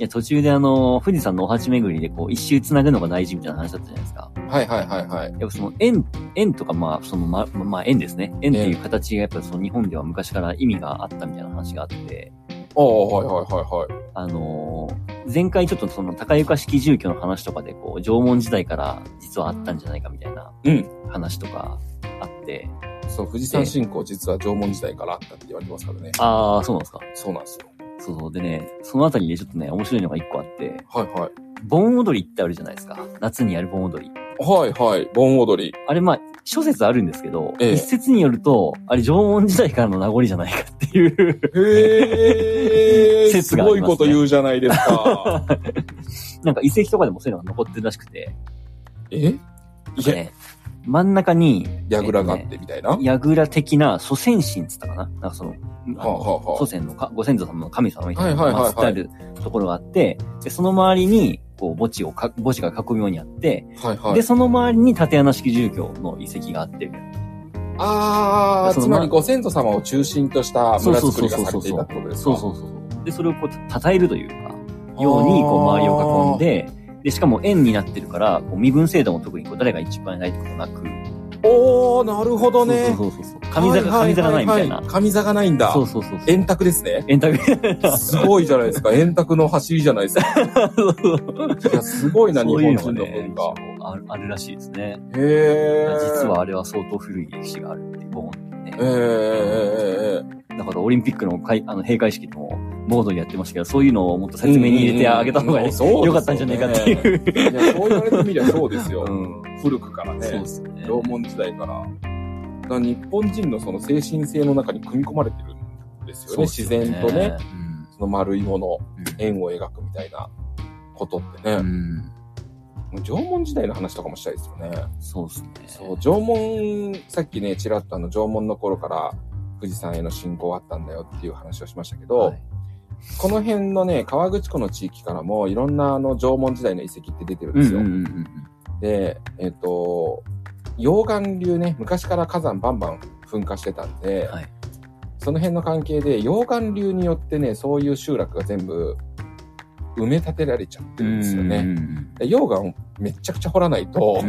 いや、途中であの、富士山のお鉢巡りでこう、一周繋ぐのが大事みたいな話だったじゃないですか。はいはいはいはい。やっぱその円、円とかまあ、そのま、まあ円ですね。円っていう形がやっぱその日本では昔から意味があったみたいな話があって、ああ、はいはいはいはい。あのー前回ちょっとその高床式住居の話とかでこう、縄文時代から実はあったんじゃないかみたいなうん話とかあって、そう、富士山信仰実は縄文時代からあったって言われてますからね。ああ、そうなんですか。そうなんですよ。そうそう。でね、そのあたりでちょっとね、面白いのが一個あって、はいはい。盆踊りってあるじゃないですか。夏にやる盆踊り。はいはい。盆踊り。あれまあ、諸説あるんですけど、ええ一説によると、あれ縄文時代からの名残じゃないかっていう、へー。す 説がありますねごいこと言うじゃないですか。なんか遺跡とかでもそういうのが残ってるらしくて、え？なんかね、真ん中に、櫓があっえてみたいな？とね櫓的な祖先神っつったかな？なんかその、祖先のか、ご先祖様の神様みたいな祀ってあるところがあって、で、その周りに、こう、墓地をか、墓地が囲むようにあって、はいはいで、。その周りに縦穴式住居の遺跡があって、あー、そのつまりご先祖様を中心とした村作りがされていたってことですか？そうそうそう。で、それをこう、称えるというか、ように、こう、周りを囲んで、で、しかも円になってるから、こう身分制度も特にこう誰が一番偉いとかもなく、おー、なるほどね。そうそうそうそう。上座が、上座がないみたいな。上座がないんだ。そうそうそうそう。円卓ですね。円卓。すごいじゃないですか。円卓の走りじゃないですか。いや、すごいな、日本人の文化。あるあるらしいですね。へー。実はあれは相当古い歴史があるってボーンってねえ。ー、えだからオリンピックの会あの閉会式でもボードにやってましたけど、そういうのをもっと説明に入れてあげた方がうんうんうよ かったんじゃないかっていう。や、そう言われてみりゃそうですよ。うん古くからそうねで。すね。縄文時代から。だ日本人のその精神性の中に組み込まれてるんですよね。自然とね、うんその丸いもの、うん円を描くみたいなことってね。うん。縄文時代の話とかもしたいですよね。そうですね。そう、縄文、さっきね、ちらっとあの縄文の頃から富士山への信仰あったんだよっていう話をしましたけど、はいこの辺のね、河口湖の地域からもいろんなあの縄文時代の遺跡って出てるんですよ。うんうんうんうん。で、えっ、と、溶岩流ね、昔から火山バンバン噴火してたんで、はいその辺の関係で溶岩流によってね、そういう集落が全部埋め立てられちゃってるんですよね。溶岩をめっちゃくちゃ掘らないと。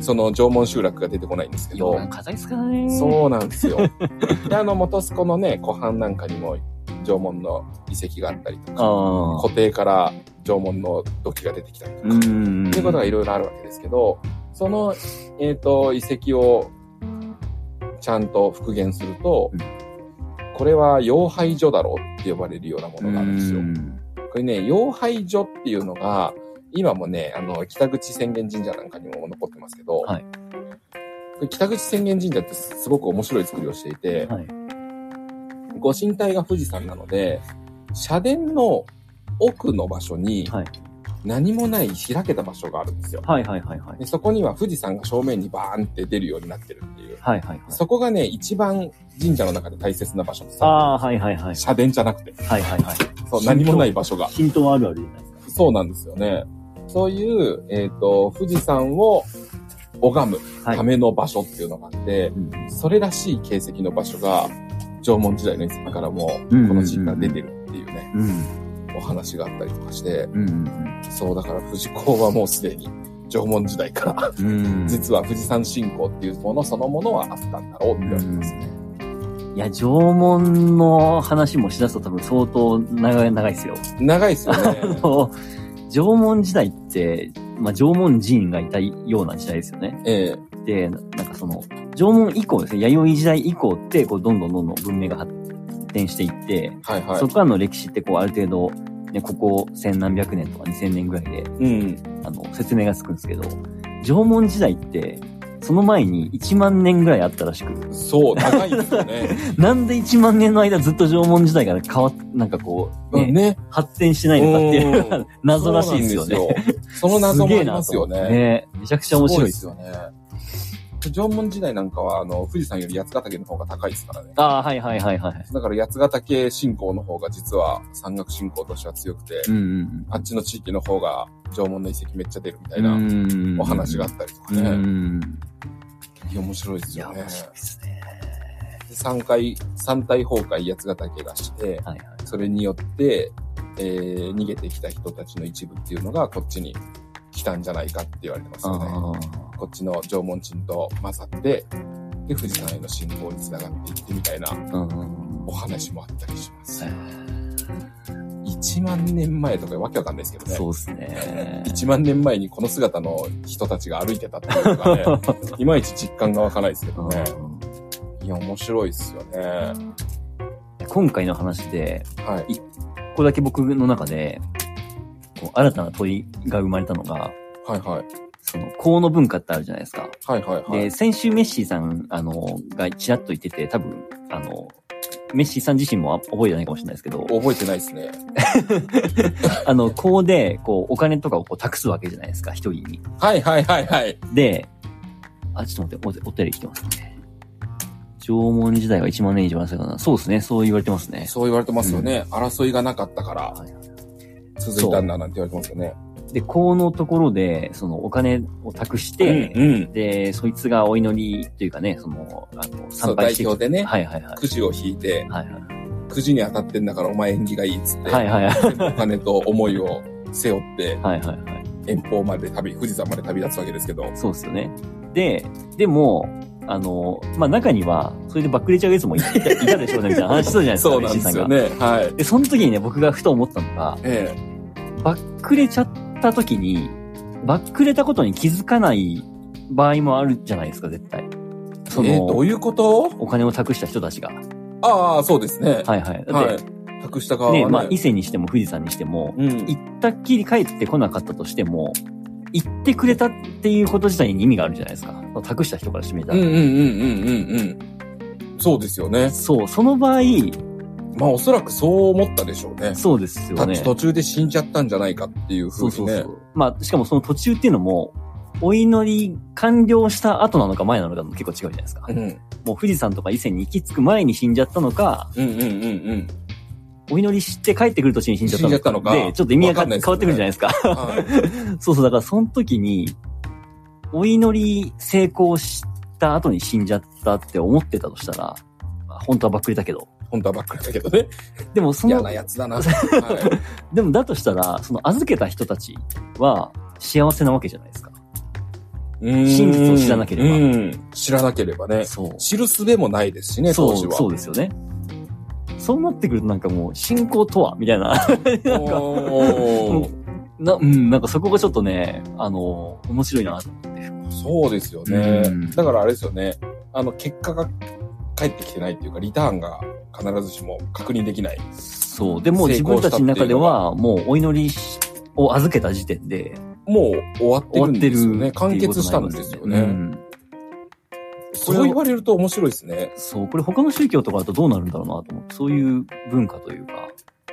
その縄文集落が出てこないんですけど、溶岩硬いですからね。そうなんですよ。で、あの、元栖湖のね、湖畔なんかにも縄文の遺跡があったりとか、ああ。湖底から縄文の土器が出てきたりとか、うん。っていうことがいろいろあるわけですけど、その、えっ、と、遺跡をちゃんと復元すると、うんこれは妖廃所だろうって呼ばれるようなものがあるんですよ。うんこれね、妖廃所っていうのが、今もね、あの、北口浅間神社なんかにも残ってますけど、はい北口浅間神社ってすごく面白い作りをしていて、はい。ご神体が富士山なので、社殿の奥の場所にはい何もない開けた場所があるんですよ。はいはいはいはい。でそこには富士山が正面にバーンって出るようになってるっていう。はいはいはい。そこがね、一番神社の中で大切な場所です。ああ、はいはいはい。社殿じゃなくて。はいはいはい。そう、何もない場所が。浸透あるあるじゃないですか。そうなんですよね。そういう、えっ、と、富士山を拝むはいための場所っていうのがあって、うんそれらしい形跡の場所が、縄文時代の遺跡からも、こうんの地域から出てるっていうね、うん。お話があったりとかして、そう、だから富士港はもうすでに縄文時代から、うん。実は富士山信仰っていうものそのものはあったんだろうって言われてますね。いや、縄文の話もしだすと多分相当長い、長いですよ。長いですよあね。の、縄文時代って、まあ、縄文人がいたような時代ですよね。ええで、ななんかその、縄文以降ですね、弥生時代以降って、こう、どんどんどんどん文明が発展していって、はいはいそ。こからの歴史って、こう、ある程度、ね、ここ千何百年とか二千年ぐらいで、うん。あの、説明がつくんですけど、縄文時代って、その前に1万年ぐらいあったらしく、そう、長いですよね。なんで1万年の間ずっと縄文時代が変わっ、なんかこう、ね、ね。発展してないのかっていう 謎らしいですよね。そうなんですよ。その謎もありますよね。思ってめちゃくちゃ面白いです。よね。縄文時代なんかは、あの、富士山より八ヶ岳の方が高いですからね。ああ、はいはいはいはい。だから八ヶ岳信仰の方が実は山岳信仰としては強くて、うんうんあっちの地域の方が縄文の遺跡めっちゃ出るみたう。いなうんお話があったりとかうね。ん。いや面白いですよね面。白いですね。で三回、三体崩壊八ヶ岳がして、はいはい。それによって、えー逃げてきた人たちの一部っていうのがこっちに来たんじゃないかって言われてますよね。あこっちの縄文人と混ざって、で、富士山への信仰につながっていってみたいな。お話もあったりします。はい1万年前とかわけわかんないですけどね。そうですね。1万年前にこの姿の人たちが歩いてたっていうのがね、いまいち実感がわかないですけどね。いや、面白いですよね。今回の話で、はい。ここだけ僕の中で、こう新たな問いが生まれたのが、はいはい。その、河野文化ってあるじゃないですか。はいはいはい。で、先週メッシーさん、あの、がちらっと言ってて、多分、あの、メッシーさん自身も覚えてないかもしれないですけど、覚えてないですね。あの、こうで、こう、お金とかをこう託すわけじゃないですか、一人に。はいはいはいはい。で、あ、ちょっと待って、おお便り来てますね。縄文時代は1万年以上あるかな。そうですね、そう言われてますね。そう言われてますよね。争いがなかったからはい続いたんだなんて言われてますよね。で、このところで、そのお金を託して、うんうん。で、そいつがお祈りというかね、その、あの、参拝してき代表でね、はいはいはい。くじを引いて、はいくじに当たってんだからお前縁起がいいっつって、はい。はいはいはい。お金と思いを背負って、はいはいはい。遠方まで旅、富士山まで旅立つわけですけど。そうですよね。で、でも、あの、まあ、中には、それでバックれちゃうやつもいたいたでしょうね、みたいな話したじゃないですか、そうなんですよね。はい。で、その時にね、僕がふと思ったのが、えバックれちゃった時に、バックれたことに気づかない場合もあるじゃないですか、絶対。え。その、えーどういうこと？お金を託した人たちが。ああ、そうですね。はいはい。だって、はい。託した側はね、ね。まあ、伊勢にしても富士山にしても、うん。行ったっきり帰ってこなかったとしても、行ってくれたっていうこと自体に意味があるじゃないですか。託した人からしてみたら。うんうんうんうんうんうん。そうですよね。そう、その場合、まあおそらくそう思ったでしょうね。そうですよね。た途中で死んじゃったんじゃないかっていうふにね。そううそうそう。まあ、しかもその途中っていうのも、お祈り完了した後なのか前なのかも結構違うじゃないですか。うん。もう富士山とか伊勢に行き着く前に死んじゃったのか、うんうんうんうん。お祈りして帰ってくる途中に死んじゃったのか。死んじゃったのかで、ちょっと意味が変わってくるじゃないですか。はい。そうそう、だからその時に、お祈り成功した後に死んじゃったって思ってたとしたら、まあ本当はばっくりだけど。本当はばっかりだけどね。でもその嫌な、やつだな。はい。でもだとしたら、その預けた人たちは幸せなわけじゃないですか。真真実を知らなければうん。知らなければね。そう。知るすべもないですしね、そう、当時は。そうですよね。そうなってくるとなんかもう、信仰とはみたいな。なんか、な、うん、なんかそこがちょっとね、あの、面白いなと思って。そうですよねうん。だからあれですよね。あの、結果が返ってきてないっていうか、リターンが必ずしも確認できない。そう。でも自分たちの中では、もうお祈りしを預けた時点で、もう終わってるんですよね。完結したんですよね。うんそう言われると面白いですね。そう、これ他の宗教とかだとどうなるんだろうなと思って、そういう文化というか。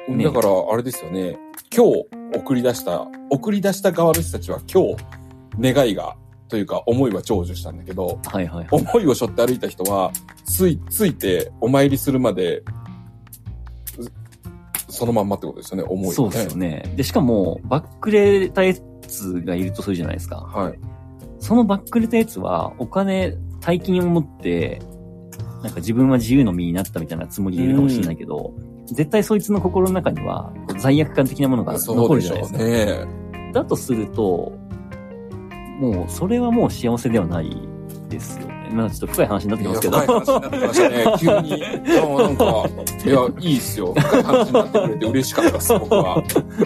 ねだから、あれですよね。今日送り出した、送り出した側の人たちは今日、願いが、というか思いは成就したんだけど、はいはいはい。思いを背負って歩いた人は、つい、ついてお参りするまで、うそのまんまってことですよね、思いがね。そうですよね。で、しかも、バックレたやつがいるとするじゃないですか。はい。そのバックレたやつは、お金、大金を持って、なんか自分は自由の身になったみたいなつもりでいるかもしれないけど、絶対そいつの心の中には、罪悪感的なものが残るじゃないですか。ね。だとすると、もう、それはもう幸せではないですよね。まあちょっと深い話になってきますけど。いや深い話になってきましたね。急に。なんか、いや、いいっすよ。深い話になってくれて嬉しかったです、僕は。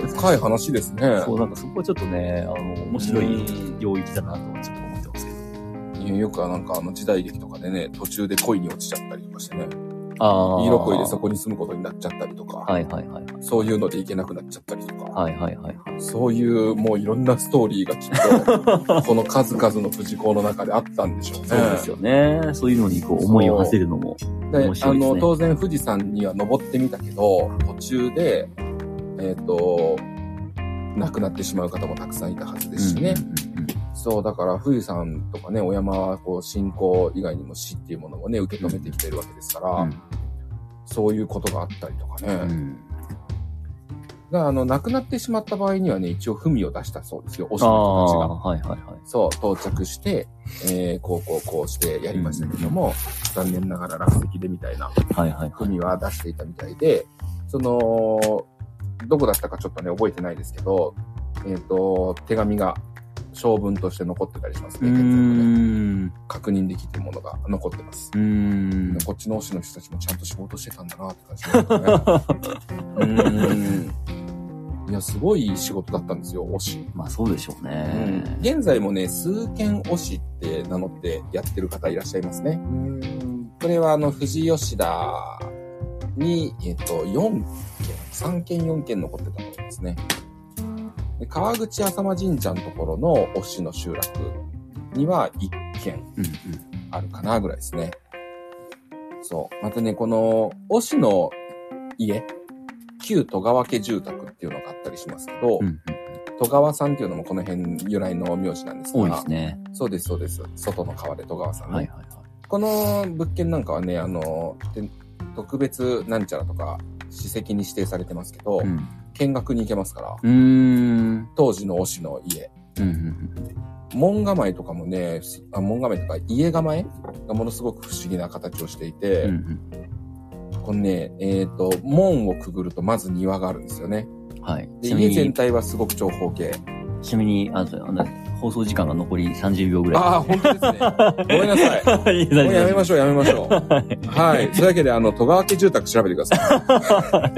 深い話ですね。そう、なんかそこはちょっとね、あの、面白いうん領域だなとちょっと思ってますけど。よくなんかあの時代劇とかでね、途中で恋に落ちちゃったりとかしてね。色恋でそこに住むことになっちゃったりとか、はいはいはいはい。そういうので行けなくなっちゃったりとか、はいはいはいはい。そういうもういろんなストーリーがきっと、この数々の藤子の中であったんでしょうね。そうですよね。そういうのにこう思いを馳せるのも。で、面白いですねあの、当然富士山には登ってみたけど、途中で、えっ、と、亡くなってしまう方もたくさんいたはずですしね。うんうんうんそう、だから富士山とかね、お山はこう信仰以外にも死っていうものもね、受け止めてきてるわけですから、うんそういうことがあったりとかね。うんうんが、あの、亡くなってしまった場合にはね、一応文を出したそうですよ、推しあの人たちが。あ、はいはいはい。そう、到着して、えー、こうこうこうしてやりましたけども、残念ながら落石でみたいなはいはいはい。文は出していたみたいで、その、どこだったかちょっとね、覚えてないですけど、えっ、と、手紙が小文として残ってたりしますね、うー現在もね。ん。確認できてるものが残ってます。こっちの推しの人たちもちゃんと仕事してたんだなって感じね。うーん。いや、すごい仕事だったんですよ、推し。まあそうでしょうね。現在もね、数件推しって名乗ってやってる方いらっしゃいますね。これはあの、富士吉田に、えっと、4件、3件4件残ってたと思いますね。で川口浅間神社のところの推しの集落には1件うんうん。あるかなぐらいですね。そう。またね、この、推しの家、旧戸川家住宅っていうのがあったりしますけど、うんうん。戸川さんっていうのもこの辺由来の名字なんですが、多いですね。そうです、そうです。外の川で戸川さんね。はいはいはい。この物件なんかはね、あの、て特別なんちゃらとか、史跡に指定されてますけど、うん。見学に行けますから。当時の推しの家。うんうん門構えとかもね、すあ門構えとか家構えがものすごく不思議な形をしていて、うん。うんこのね、えっ、と、門をくぐるとまず庭があるんですよね。うん。はい。で、家全に、体はすごく長方形。ちなみに、あの放送時間が残り30秒ぐらい。ああ、本当ですね。ごめんなさい。い。もうやめまししょう、やめましょう。はい。それだけで、あの、戸川家住宅調べてくださ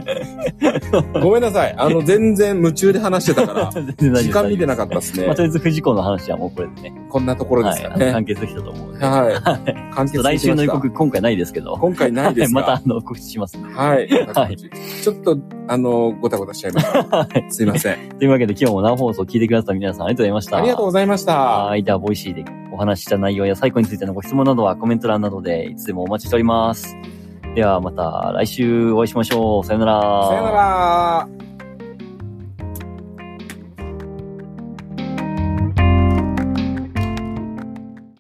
い。ごめんなさい。あの、全然夢中で話してたから、時間見てなかったですねまあ、。とりあえず藤子の話はもうこれでね。こんなところですかはい。完結できたと思う。はい。完結と来週の予告、今回ないですけど。今回ないですかまたあの告知しますんで。はい。はいちょっと、あの、ごたごたしちゃいました。すいません。というわけで今日も生放送を聞いてくださった皆さんありがとうございました。ありがとうございました。はい。では、ボイシーでお話しした内容や最後についてのご質問などはコメント欄などでいつでもお待ちしております。では、また来週お会いしましょう。さよなら。さよなら。